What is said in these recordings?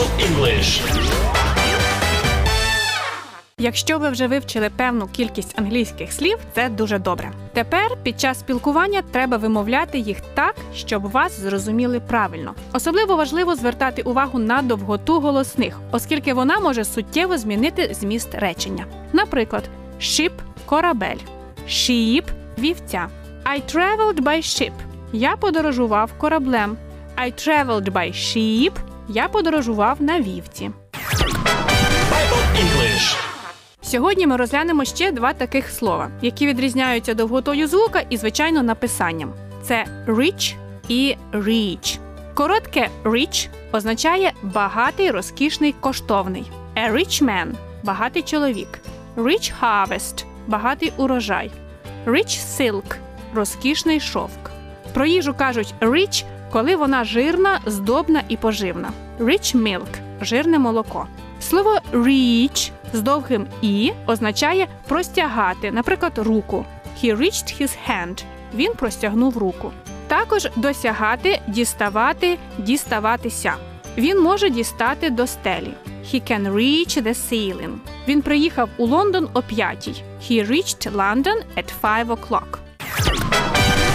Bible English. Якщо ви вже вивчили певну кількість англійських слів, це дуже добре. Тепер під час спілкування треба вимовляти їх так, щоб вас зрозуміли правильно. Особливо важливо звертати увагу на довготу голосних, оскільки вона може суттєво змінити зміст речення. Наприклад, ship – корабель, sheep – вівця. I traveled by ship. Я подорожував кораблем. I traveled by sheep. Я подорожував на вівці. Сьогодні ми розглянемо ще два таких слова, які відрізняються довготою звука і, звичайно, написанням. Це rich і reach. Коротке rich означає багатий, розкішний, коштовний. A rich man – багатий чоловік. Rich harvest – багатий урожай. Rich silk – розкішний шовк. Про їжу кажуть rich, коли вона жирна, здобна і поживна. Rich milk – жирне молоко. Слово reach з довгим і означає простягати, наприклад, руку. He reached his hand. Він простягнув руку. Також досягати, діставати, діставатися. Він може дістати до стелі. He can reach the ceiling. Він приїхав у Лондон о п'ятій. He reached London at 5 o'clock.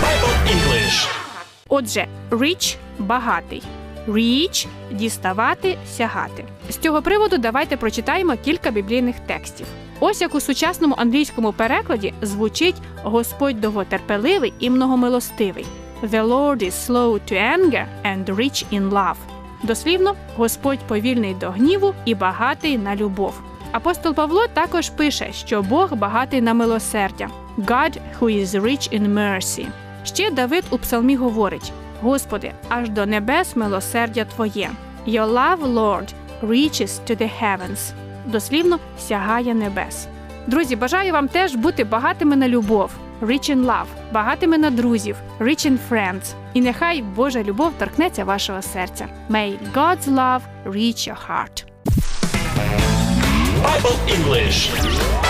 Bible English. Отже, rich – багатий. Reach – діставати, сягати. З цього приводу давайте прочитаємо кілька біблійних текстів. Ось як у сучасному англійському перекладі звучить Господь довготерпеливий і многомилостивий. The Lord is slow to anger and rich in love. Дослівно, Господь повільний до гніву і багатий на любов. Апостол Павло також пише, що Бог багатий на милосердя. God who is rich in mercy. Ще Давид у псалмі говорить: Господи, аж до небес милосердя Твоє. Your love, Lord, reaches to the heavens. Дослівно сягає небес. Друзі, бажаю вам теж бути багатими на любов, rich in love, багатими на друзів, rich in friends. І нехай Божа любов торкнеться вашого серця. May God's love reach your heart. Bible English.